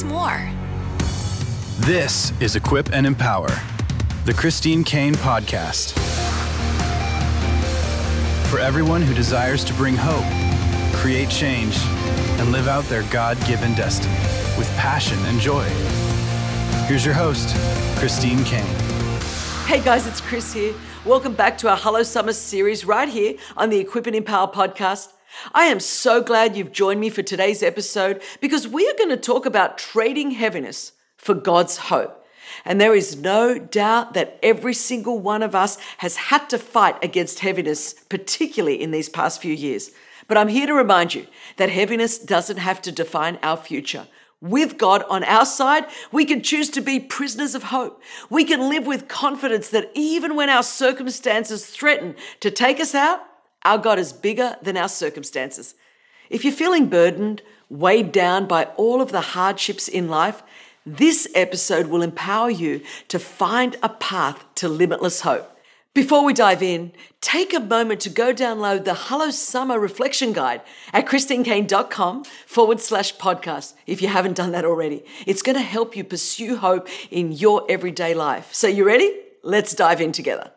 us more. This is Equip and Empower, the Christine Caine podcast. For everyone who desires to bring hope, create change, and live out their God given destiny with passion and joy. Here's your host, Christine Caine. Hey guys, it's Chris here. Welcome back to our Hello Summer series right here on the Equip and Empower podcast. I am so glad you've joined me for today's episode because we are going to talk about trading heaviness for God's hope. And there is no doubt that every single one of us has had to fight against heaviness, particularly in these past few years. But I'm here to remind you that heaviness doesn't have to define our future. With God on our side, we can choose to be prisoners of hope. We can live with confidence that even when our circumstances threaten to take us out, our God is bigger than our circumstances. If you're feeling burdened, weighed down by all of the hardships in life, this episode will empower you to find a path to limitless hope. Before we dive in, take a moment to go download the Hello Summer Reflection Guide at christinecaine.com forward slash podcast if you haven't done that already. It's going to help you pursue hope in your everyday life. So, you ready? Let's dive in together.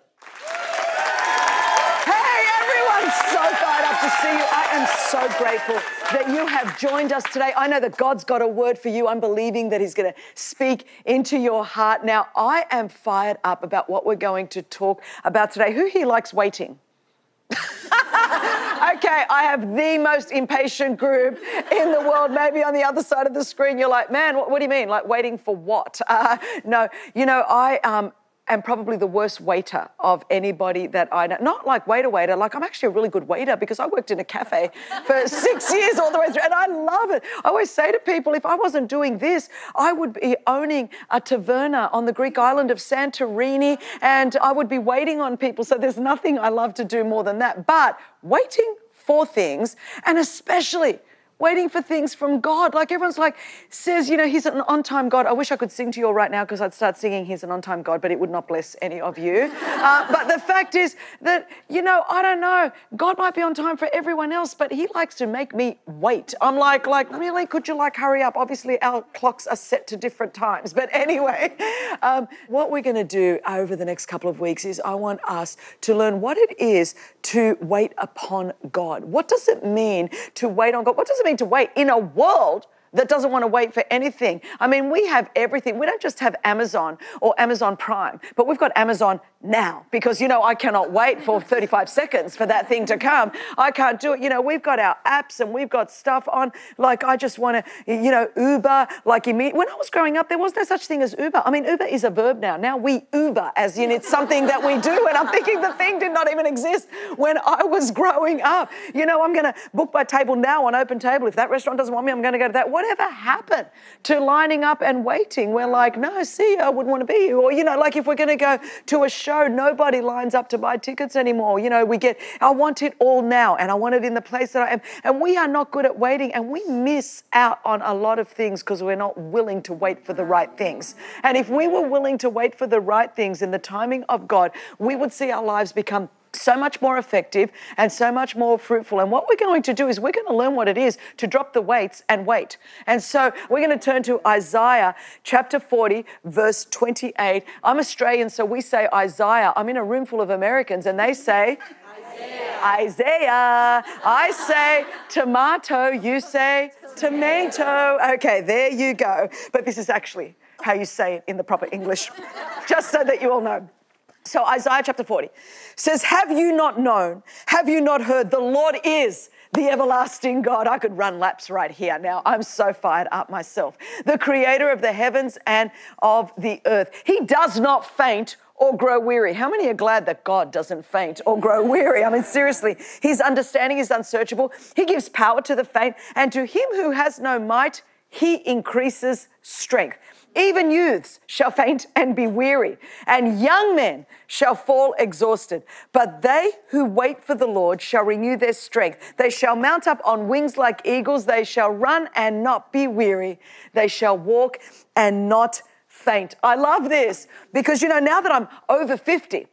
Hey, everyone, so fired up to see you. I am so grateful that you have joined us today. I know that God's got a word for you. I'm believing that He's going to speak into your heart. Now, I am fired up about what we're going to talk about today. Who here likes waiting? okay, I have the most impatient group in the world. Maybe on the other side of the screen, you're like, man, what, what do you mean? Like waiting for what? Uh, no, you know, I um, am probably the worst waiter of anybody that I know. Not like waiter, waiter, like I'm actually a really good waiter because I worked in a cafe for six years all the way through and I love it. I always say to people, if I wasn't doing this, I would be owning a taverna on the Greek island of Santorini and I would be waiting on people. So there's nothing I love to do more than that. But waiting for things and especially waiting for things from God. Like everyone's like, says, you know, He's an on time God. I wish I could sing to you all right now because I'd start singing He's an on time God, but it would not bless any of you. Uh, but the fact is that, you know, I don't know. God might be on time for everyone else, but He likes to make me wait. I'm like, like, really? Could you like hurry up? Obviously, our clocks are set to different times. But anyway, um, what we're going to do over the next couple of weeks is I want us to learn what it is to wait upon God. What does it mean to wait on God? What does it mean? to wait in a world that doesn't want to wait for anything. I mean, we have everything. We don't just have Amazon or Amazon Prime, but we've got Amazon now because, you know, I cannot wait for 35 seconds for that thing to come. I can't do it. You know, we've got our apps and we've got stuff on. Like, I just want to, you know, Uber. Like, when I was growing up, there was no such thing as Uber. I mean, Uber is a verb now. Now we Uber, as in it's something that we do. And I'm thinking the thing did not even exist when I was growing up. You know, I'm going to book my table now on Open Table. If that restaurant doesn't want me, I'm going to go to that. Whatever happened to lining up and waiting? We're like, no, see, I wouldn't want to be here. Or, you know, like if we're going to go to a show, show, nobody lines up to buy tickets anymore. You know, we get, I want it all now and I want it in the place that I am. And we are not good at waiting and we miss out on a lot of things because we're not willing to wait for the right things. And if we were willing to wait for the right things in the timing of God, we would see our lives become so much more effective and so much more fruitful. And what we're going to do is we're going to learn what it is to drop the weights and wait. And so we're going to turn to Isaiah chapter 40, verse 28. I'm Australian, so we say Isaiah. I'm in a room full of Americans and they say, Isaiah. Isaiah. I say tomato, you say tomato. Okay, there you go. But this is actually how you say it in the proper English, just so that you all know. So, Isaiah chapter 40 says, Have you not known? Have you not heard? The Lord is the everlasting God. I could run laps right here now. I'm so fired up myself. The creator of the heavens and of the earth. He does not faint or grow weary. How many are glad that God doesn't faint or grow weary? I mean, seriously, his understanding is unsearchable. He gives power to the faint, and to him who has no might, he increases strength. Even youths shall faint and be weary, and young men shall fall exhausted. But they who wait for the Lord shall renew their strength. They shall mount up on wings like eagles. They shall run and not be weary. They shall walk and not faint. I love this because, you know, now that I'm over 50, uh,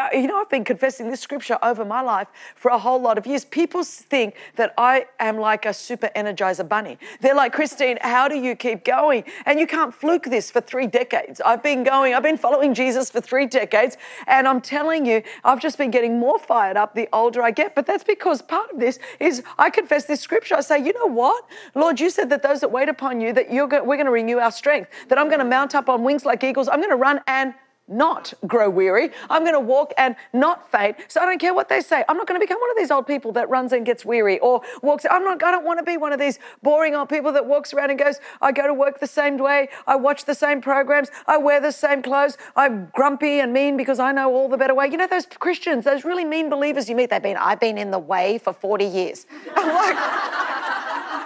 Uh, you know, I've been confessing this scripture over my life for a whole lot of years. People think that I am like a super energizer bunny. They're like, Christine, how do you keep going? And you can't fluke this for three decades. I've been going, I've been following Jesus for three decades, and I'm telling you, I've just been getting more fired up the older I get. But that's because part of this is I confess this scripture. I say, you know what? Lord, you said that those that wait upon you, that you're go- we're going to renew our strength, that I'm going to mount up on wings like eagles. I'm going to run and not grow weary. I'm going to walk and not faint. So I don't care what they say. I'm not going to become one of these old people that runs and gets weary or walks. I'm not. I don't want to be one of these boring old people that walks around and goes, "I go to work the same way. I watch the same programs. I wear the same clothes. I'm grumpy and mean because I know all the better way." You know those Christians, those really mean believers you meet. They've been. I've been in the way for 40 years. I'm like.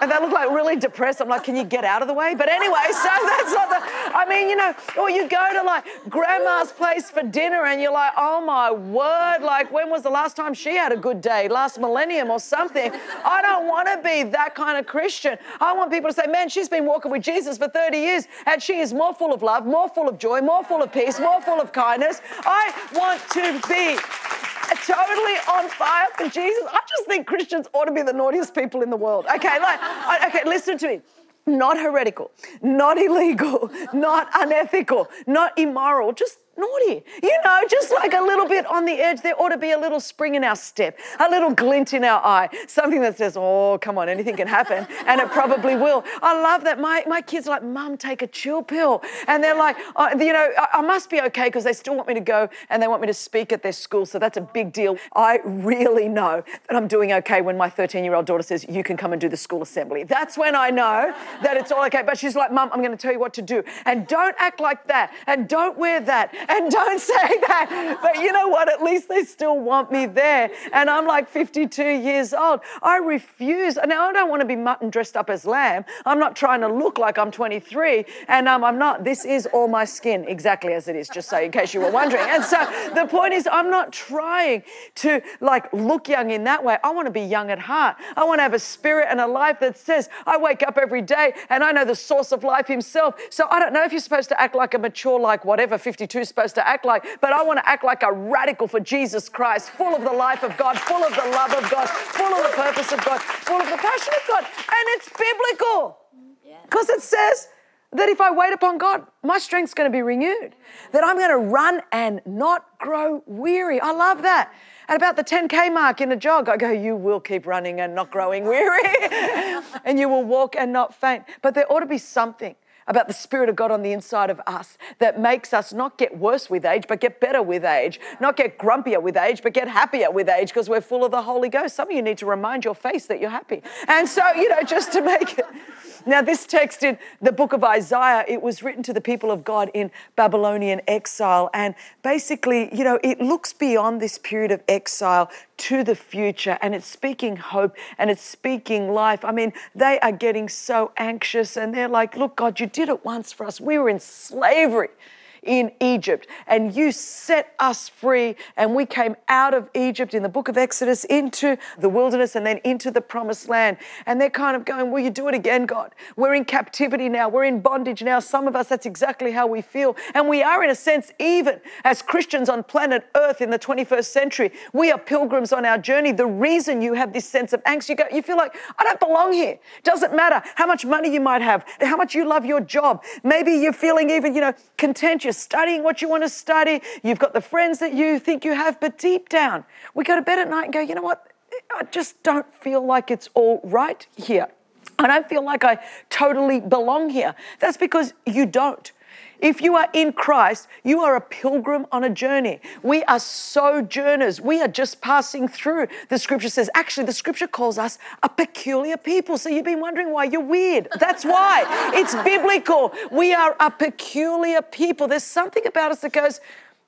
And they look like really depressed. I'm like, can you get out of the way? But anyway, so that's not the, I mean, you know, or you go to like grandma's place for dinner and you're like, oh my word, like when was the last time she had a good day? Last millennium or something. I don't want to be that kind of Christian. I want people to say, man, she's been walking with Jesus for 30 years and she is more full of love, more full of joy, more full of peace, more full of kindness. I want to be totally on fire for Jesus. I just think Christians ought to be the naughtiest people in the world. Okay, like, okay, listen to me not heretical, not illegal, not unethical, not immoral, just naughty. You know, just like a little bit on the edge. There ought to be a little spring in our step, a little glint in our eye, something that says, oh, come on, anything can happen. And it probably will. I love that. My, my kids are like, Mum, take a chill pill. And they're like, oh, you know, I, I must be okay because they still want me to go and they want me to speak at their school. So that's a big deal. I really know that I'm doing okay when my 13 year old daughter says, you can come and do the school assembly. That's when I know that it's all okay. But she's like, Mum, I'm going to tell you what to do. And don't act like that. And don't wear that and don't say that. But you know what? At least they still want me there. And I'm like 52 years old. I refuse. Now, I don't want to be mutton dressed up as lamb. I'm not trying to look like I'm 23. And um, I'm not. This is all my skin, exactly as it is, just so in case you were wondering. And so the point is, I'm not trying to like look young in that way. I want to be young at heart. I want to have a spirit and a life that says, I wake up every day and I know the source of life himself. So I don't know if you're supposed to act like a mature, like whatever 52 is supposed to act like, but I want to act like a radical for Jesus Christ, full of the life of God, full of the love of God, full of the purpose of God, full of the passion of God. And it's biblical because it says, that if I wait upon God, my strength's going to be renewed. That I'm going to run and not grow weary. I love that. At about the 10K mark in a jog, I go, You will keep running and not growing weary, and you will walk and not faint. But there ought to be something about the Spirit of God on the inside of us that makes us not get worse with age, but get better with age, not get grumpier with age, but get happier with age because we're full of the Holy Ghost. Some of you need to remind your face that you're happy. And so, you know, just to make it. Now, this text in the book of Isaiah, it was written to the people of God in Babylonian exile. And basically, you know, it looks beyond this period of exile to the future and it's speaking hope and it's speaking life. I mean, they are getting so anxious and they're like, look, God, you did it once for us. We were in slavery in Egypt, and you set us free. And we came out of Egypt in the book of Exodus into the wilderness and then into the promised land. And they're kind of going, Will you do it again, God? We're in captivity now. We're in bondage now. Some of us, that's exactly how we feel. And we are, in a sense, even as Christians on planet Earth in the 21st century, we are pilgrims on our journey. The reason you have this sense of angst, you go, you feel like, I don't belong here. Doesn't matter how much money you might have, how much you love your job. Maybe you're feeling even, you know, contentious studying what you want to study, you've got the friends that you think you have, but deep down, we go to bed at night and go, you know what? I just don't feel like it's all right here. I don't feel like I totally belong here. That's because you don't. If you are in Christ, you are a pilgrim on a journey. We are sojourners. We are just passing through. The scripture says, actually, the scripture calls us a peculiar people. So you've been wondering why you're weird. That's why. it's biblical. We are a peculiar people. There's something about us that goes,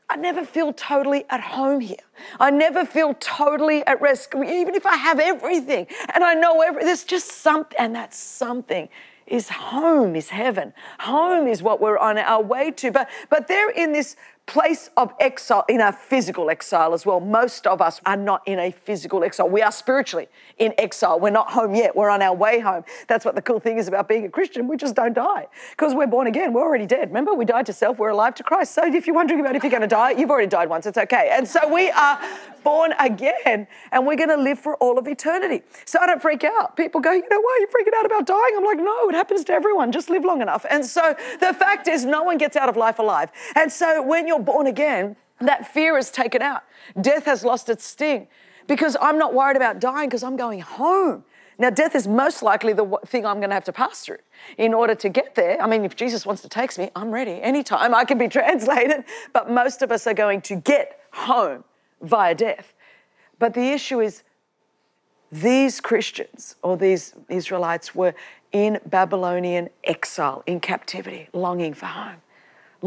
I never feel totally at home here. I never feel totally at rest, even if I have everything and I know everything. There's just something, and that's something is home is heaven. Home is what we're on our way to. But but they're in this place of exile, in a physical exile as well. Most of us are not in a physical exile. We are spiritually in exile. We're not home yet. We're on our way home. That's what the cool thing is about being a Christian. We just don't die because we're born again. We're already dead. Remember, we died to self, we're alive to Christ. So if you're wondering about if you're going to die, you've already died once. It's okay. And so we are born again and we're going to live for all of eternity. So I don't freak out. People go, you know, why are you freaking out about dying? I'm like, no, it happens to everyone. Just live long enough. And so the fact is, no one gets out of life alive. And so when you're born again, that fear is taken out. Death has lost its sting because I'm not worried about dying because I'm going home. Now, death is most likely the thing I'm going to have to pass through in order to get there. I mean, if Jesus wants to take me, I'm ready. Anytime I can be translated. But most of us are going to get home via death. But the issue is these Christians or these Israelites were in Babylonian exile, in captivity, longing for home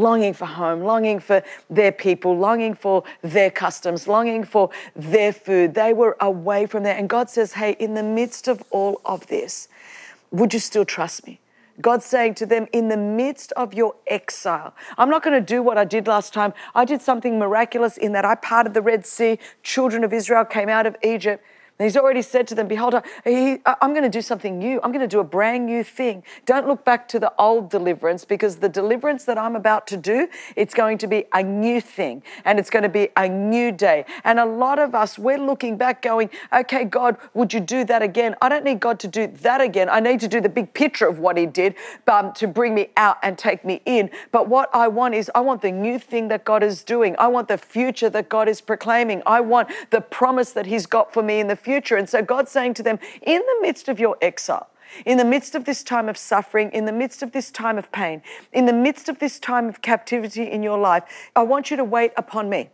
longing for home, longing for their people, longing for their customs, longing for their food. They were away from there. And God says, Hey, in the midst of all of this, would you still trust me? God's saying to them, in the midst of your exile, I'm not going to do what I did last time. I did something miraculous in that I parted the Red Sea. Children of Israel came out of Egypt. And he's already said to them, Behold, I'm going to do something new. I'm going to do a brand new thing. Don't look back to the old deliverance because the deliverance that I'm about to do, it's going to be a new thing and it's going to be a new day. And a lot of us, we're looking back going, Okay, God, would you do that again? I don't need God to do that again. I need to do the big picture of what He did um, to bring me out and take me in. But what I want is, I want the new thing that God is doing. I want the future that God is proclaiming. I want the promise that He's got for me in the future future. And so God's saying to them, in the midst of your exile, in the midst of this time of suffering, in the midst of this time of pain, in the midst of this time of captivity in your life, I want you to wait upon me.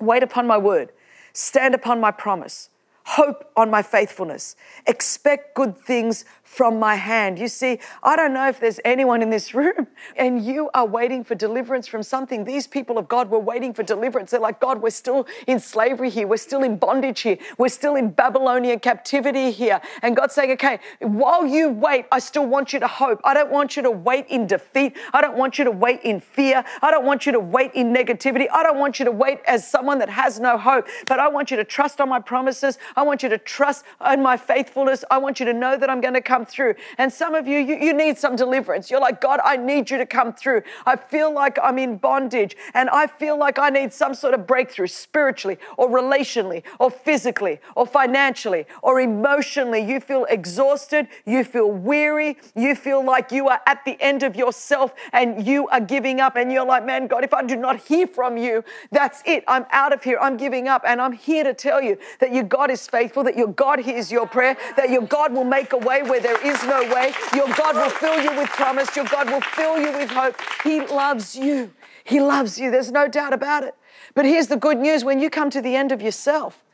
Wait upon my word. Stand upon my promise. Hope on my faithfulness. Expect good things from my hand. You see, I don't know if there's anyone in this room and you are waiting for deliverance from something. These people of God were waiting for deliverance. They're like, God, we're still in slavery here. We're still in bondage here. We're still in Babylonian captivity here. And God's saying, okay, while you wait, I still want you to hope. I don't want you to wait in defeat. I don't want you to wait in fear. I don't want you to wait in negativity. I don't want you to wait as someone that has no hope, but I want you to trust on my promises. I want you to trust in my faithfulness. I want you to know that I'm going to come come through. And some of you, you, you need some deliverance. You're like, God, I need you to come through. I feel like I'm in bondage and I feel like I need some sort of breakthrough spiritually or relationally or physically or financially or emotionally. You feel exhausted. You feel weary. You feel like you are at the end of yourself and you are giving up. And you're like, man, God, if I do not hear from you, that's it. I'm out of here. I'm giving up. And I'm here to tell you that your God is faithful, that your God hears your prayer, that your God will make a way where there is no way. Your God will fill you with promise. Your God will fill you with hope. He loves you. He loves you. There's no doubt about it. But here's the good news when you come to the end of yourself,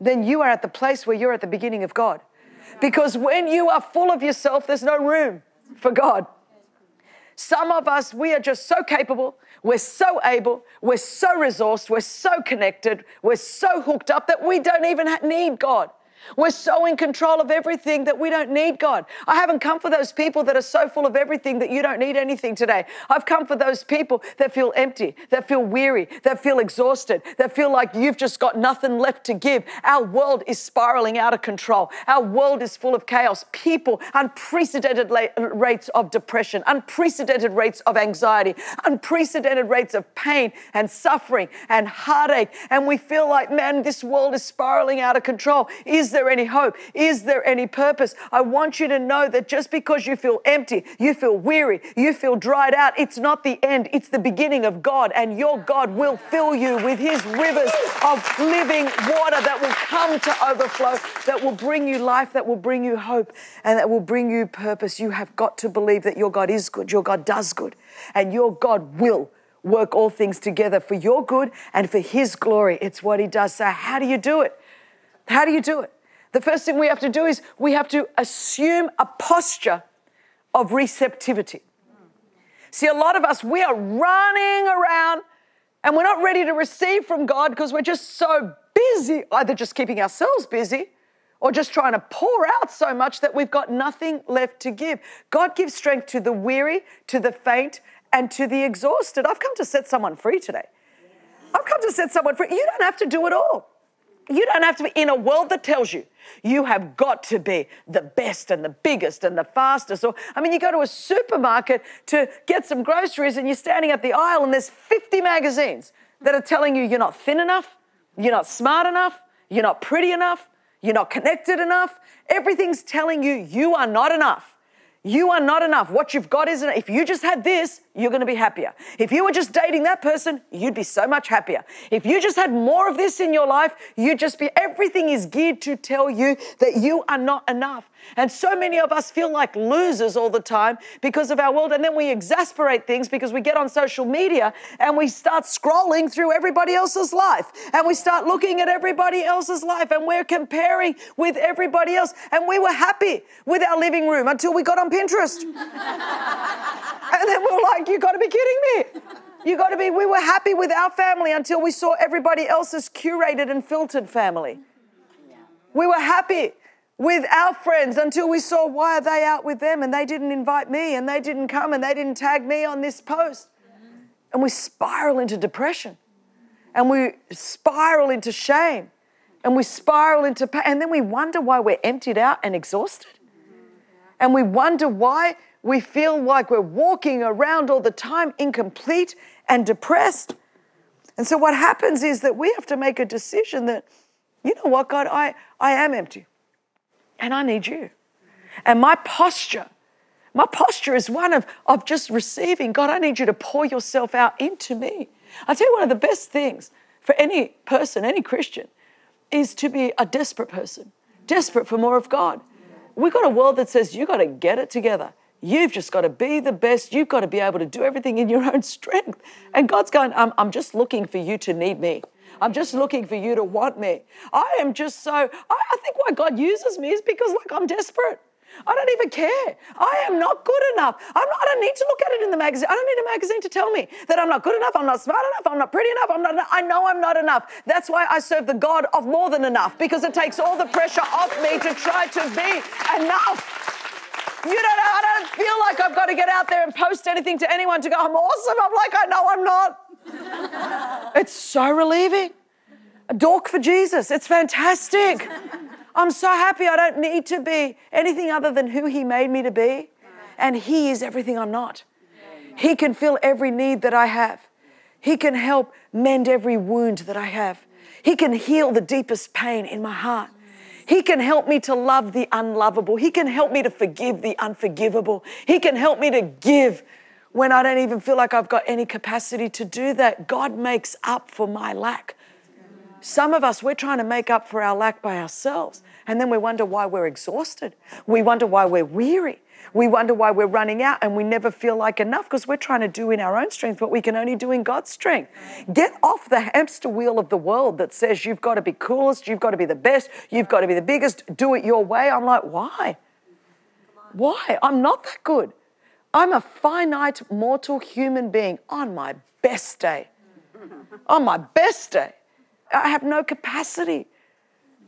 then you are at the place where you're at the beginning of God. Because when you are full of yourself, there's no room for God. Some of us, we are just so capable, we're so able, we're so resourced, we're so connected, we're so hooked up that we don't even need God. We're so in control of everything that we don't need God. I haven't come for those people that are so full of everything that you don't need anything today. I've come for those people that feel empty, that feel weary, that feel exhausted, that feel like you've just got nothing left to give. Our world is spiraling out of control. Our world is full of chaos. People, unprecedented rates of depression, unprecedented rates of anxiety, unprecedented rates of pain and suffering and heartache. And we feel like, man, this world is spiraling out of control. Is there any hope? Is there any purpose? I want you to know that just because you feel empty, you feel weary, you feel dried out, it's not the end, it's the beginning of God. And your God will fill you with His rivers of living water that will come to overflow, that will bring you life, that will bring you hope, and that will bring you purpose. You have got to believe that your God is good, your God does good, and your God will work all things together for your good and for His glory. It's what He does. So, how do you do it? How do you do it? The first thing we have to do is we have to assume a posture of receptivity. See, a lot of us, we are running around and we're not ready to receive from God because we're just so busy, either just keeping ourselves busy or just trying to pour out so much that we've got nothing left to give. God gives strength to the weary, to the faint, and to the exhausted. I've come to set someone free today. I've come to set someone free. You don't have to do it all. You don't have to be in a world that tells you you have got to be the best and the biggest and the fastest. Or, I mean, you go to a supermarket to get some groceries and you're standing at the aisle and there's 50 magazines that are telling you you're not thin enough, you're not smart enough, you're not pretty enough, you're not connected enough. Everything's telling you you are not enough. You are not enough. What you've got isn't. If you just had this, you're going to be happier. If you were just dating that person, you'd be so much happier. If you just had more of this in your life, you'd just be. Everything is geared to tell you that you are not enough. And so many of us feel like losers all the time because of our world. And then we exasperate things because we get on social media and we start scrolling through everybody else's life. And we start looking at everybody else's life and we're comparing with everybody else. And we were happy with our living room until we got on Pinterest. and then we we're like, you gotta be kidding me. You gotta be, we were happy with our family until we saw everybody else's curated and filtered family. We were happy with our friends until we saw why are they out with them and they didn't invite me and they didn't come and they didn't tag me on this post. And we spiral into depression and we spiral into shame and we spiral into pain and then we wonder why we're emptied out and exhausted. And we wonder why we feel like we're walking around all the time incomplete and depressed. And so what happens is that we have to make a decision that, you know what, God, I, I am empty and I need you. And my posture, my posture is one of, of just receiving. God, I need you to pour yourself out into me. I tell you, one of the best things for any person, any Christian, is to be a desperate person, desperate for more of God. We've got a world that says you got to get it together. You've just got to be the best. You've got to be able to do everything in your own strength. And God's going, I'm, I'm just looking for you to need me. I'm just looking for you to want me. I am just so, I, I think why God uses me is because, like, I'm desperate. I don't even care. I am not good enough. I'm not, I don't need to look at it in the magazine. I don't need a magazine to tell me that I'm not good enough, I'm not smart enough, I'm not pretty enough, I'm not, I know I'm not enough. That's why I serve the God of more than enough, because it takes all the pressure off me to try to be enough. You don't know, I don't feel like I've got to get out there and post anything to anyone to go, I'm awesome. I'm like, I know I'm not. it's so relieving. A dork for Jesus. It's fantastic. I'm so happy I don't need to be anything other than who He made me to be. And He is everything I'm not. He can fill every need that I have. He can help mend every wound that I have. He can heal the deepest pain in my heart. He can help me to love the unlovable. He can help me to forgive the unforgivable. He can help me to give when I don't even feel like I've got any capacity to do that. God makes up for my lack. Some of us, we're trying to make up for our lack by ourselves. And then we wonder why we're exhausted. We wonder why we're weary. We wonder why we're running out and we never feel like enough because we're trying to do in our own strength what we can only do in God's strength. Get off the hamster wheel of the world that says you've got to be coolest, you've got to be the best, you've got to be the biggest, do it your way. I'm like, why? Why? I'm not that good. I'm a finite mortal human being on my best day. On my best day. I have no capacity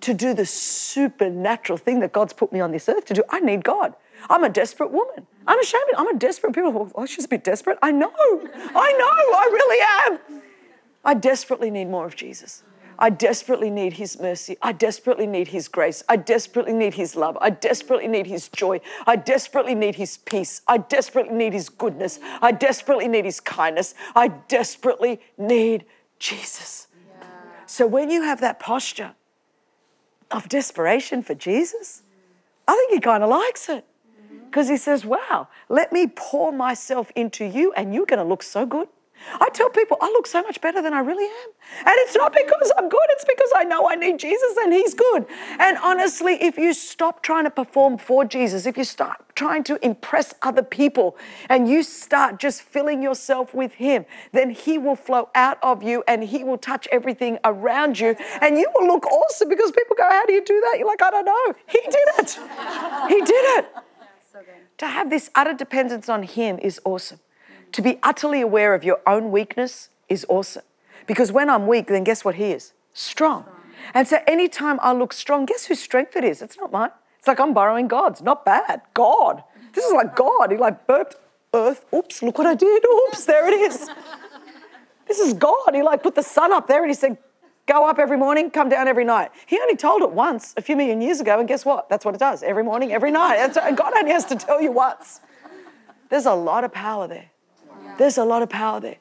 to do the supernatural thing that God's put me on this earth to do. I need God. I'm a desperate woman. I'm ashamed. I'm a desperate people. Oh, she's a bit desperate. I know. I know. I really am. I desperately need more of Jesus. I desperately need His mercy. I desperately need His grace. I desperately need His love. I desperately need His joy. I desperately need His peace. I desperately need His goodness. I desperately need His kindness. I desperately need Jesus. Yeah. So when you have that posture of desperation for Jesus, I think He kind of likes it. Mm-hmm. Because He says, Wow, let me pour myself into you and you're going to look so good. I tell people I look so much better than I really am. And it's not because I'm good, it's because I know I need Jesus and He's good. And honestly, if you stop trying to perform for Jesus, if you start trying to impress other people and you start just filling yourself with Him, then He will flow out of you and He will touch everything around you and you will look awesome because people go, How do you do that? You're like, I don't know. He did it. He did it. To have this utter dependence on Him is awesome. To be utterly aware of your own weakness is awesome. Because when I'm weak, then guess what He is? Strong. And so anytime I look strong, guess whose strength it is? It's not mine. It's like I'm borrowing God's. Not bad. God. This is like God. He like burped. earth. Oops, look what I did. Oops, there it is. This is God. He like put the sun up there and he said, go up every morning, come down every night. He only told it once a few million years ago, and guess what? That's what it does every morning, every night. And God only has to tell you once. There's a lot of power there. There's a lot of power there.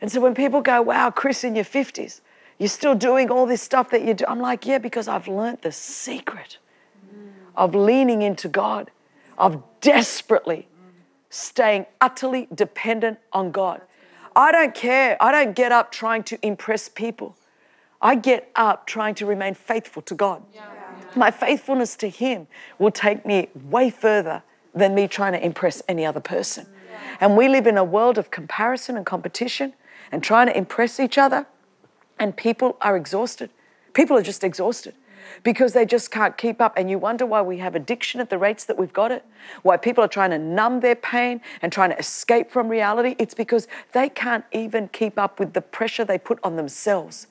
And so when people go, wow, Chris, in your 50s, you're still doing all this stuff that you do, I'm like, yeah, because I've learned the secret of leaning into God, of desperately staying utterly dependent on God. I don't care. I don't get up trying to impress people. I get up trying to remain faithful to God. My faithfulness to Him will take me way further than me trying to impress any other person. And we live in a world of comparison and competition and trying to impress each other, and people are exhausted. People are just exhausted because they just can't keep up. And you wonder why we have addiction at the rates that we've got it, why people are trying to numb their pain and trying to escape from reality. It's because they can't even keep up with the pressure they put on themselves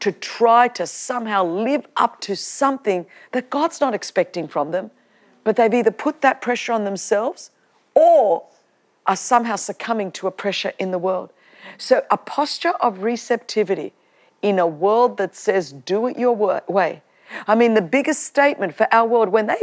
to try to somehow live up to something that God's not expecting from them. But they've either put that pressure on themselves or are somehow succumbing to a pressure in the world. So, a posture of receptivity in a world that says, do it your way. I mean, the biggest statement for our world, when they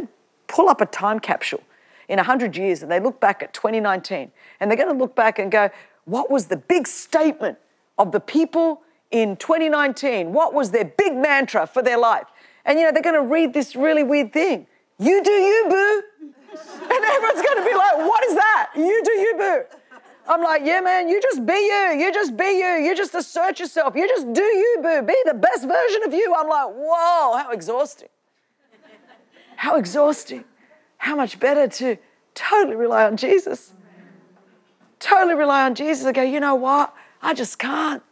pull up a time capsule in 100 years and they look back at 2019, and they're going to look back and go, what was the big statement of the people in 2019? What was their big mantra for their life? And you know, they're going to read this really weird thing You do you, boo. And everyone's going to be like, What is that? You do you, boo. I'm like, yeah, man, you just be you. You just be you. You just assert yourself. You just do you, boo. Be the best version of you. I'm like, whoa, how exhausting. How exhausting. How much better to totally rely on Jesus. Totally rely on Jesus I go, you know what? I just can't.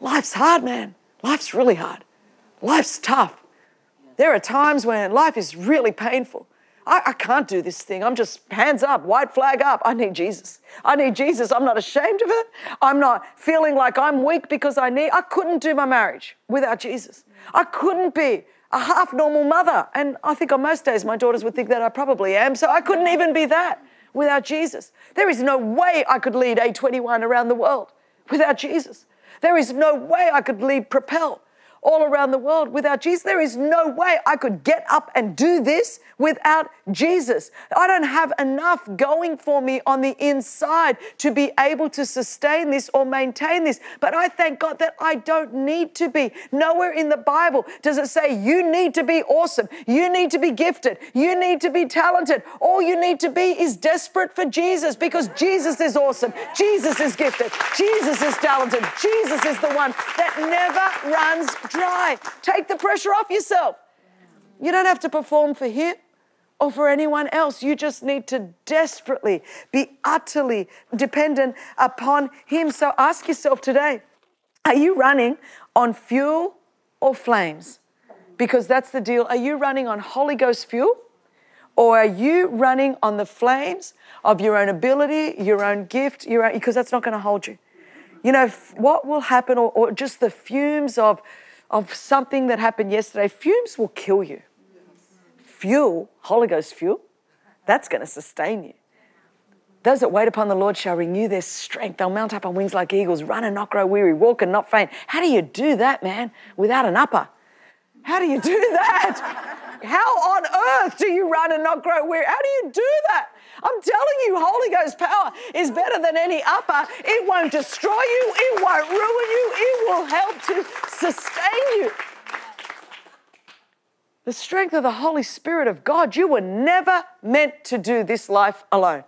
Life's hard, man. Life's really hard. Life's tough. There are times when life is really painful. I, I, can't do this thing. I'm just hands up, white flag up. I need Jesus. I need Jesus. I'm not ashamed of it. I'm not feeling like I'm weak because I need. I couldn't do my marriage without Jesus. I couldn't be a half normal mother. And I think on most days my daughters would think that I probably am. So I couldn't even be that without Jesus. There is no way I could lead A21 around the world without Jesus. There is no way I could lead Propel all around the world without Jesus. There is no way I could get up and do this without Jesus. I don't have enough going for me on the inside to be able to sustain this or maintain this. But I thank God that I don't need to be. Nowhere in the Bible does it say you need to be awesome, you need to be gifted, you need to be talented. All you need to be is desperate for Jesus because Jesus is awesome, Jesus is gifted, Jesus is talented, Jesus is the one that never runs dry. Take the pressure off yourself. You don't have to perform for Him or for anyone else. You just need to desperately be utterly dependent upon Him. So ask yourself today are you running on fuel or flames? Because that's the deal. Are you running on Holy Ghost fuel? Or are you running on the flames of your own ability, your own gift, your own, because that's not going to hold you. You know, what will happen, or, or just the fumes of of something that happened yesterday, fumes will kill you. Fuel, Holy Ghost fuel, that's going to sustain you. Those that wait upon the Lord shall renew their strength. They'll mount up on wings like eagles, run and not grow weary, walk and not faint. How do you do that, man, without an upper? How do you do that? How on earth do you run and not grow weary? How do you do that? I'm telling you, Holy Ghost power is better than any upper. It won't destroy you, it won't ruin you, it will help to sustain you. The strength of the Holy Spirit of God, you were never meant to do this life alone.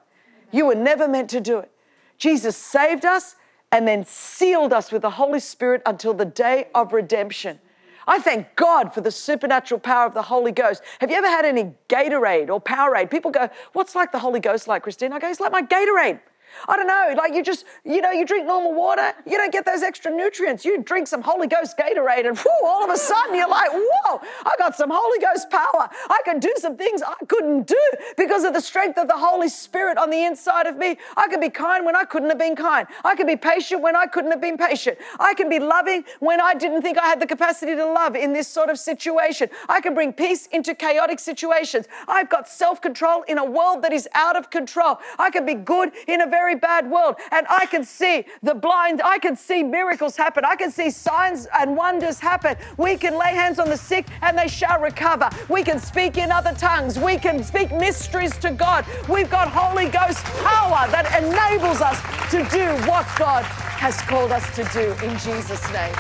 You were never meant to do it. Jesus saved us and then sealed us with the Holy Spirit until the day of redemption. I thank God for the supernatural power of the Holy Ghost. Have you ever had any Gatorade or Powerade? People go, What's like the Holy Ghost like, Christine? I go, It's like my Gatorade. I don't know, like you just, you know, you drink normal water, you don't get those extra nutrients. You drink some Holy Ghost Gatorade, and whew, all of a sudden you're like, whoa, I got some Holy Ghost power. I can do some things I couldn't do because of the strength of the Holy Spirit on the inside of me. I can be kind when I couldn't have been kind. I can be patient when I couldn't have been patient. I can be loving when I didn't think I had the capacity to love in this sort of situation. I can bring peace into chaotic situations. I've got self control in a world that is out of control. I can be good in a very bad world. And I can see the blind, I can see miracles happen. I can see signs and wonders happen. We can lay hands on the sick and they shall recover. We can speak in other tongues. We can speak mysteries to God. We've got Holy Ghost power that enables us to do what God has called us to do in Jesus' name.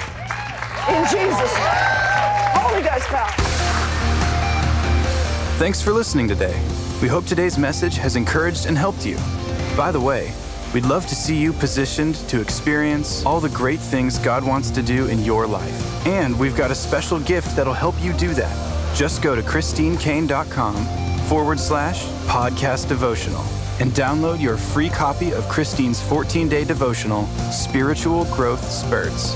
In Jesus' name. Holy Ghost power. Thanks for listening today. We hope today's message has encouraged and helped you. By the way, we'd love to see you positioned to experience all the great things God wants to do in your life. And we've got a special gift that'll help you do that. Just go to ChristineCaine.com forward slash podcast devotional and download your free copy of Christine's 14 day devotional, Spiritual Growth Spurts.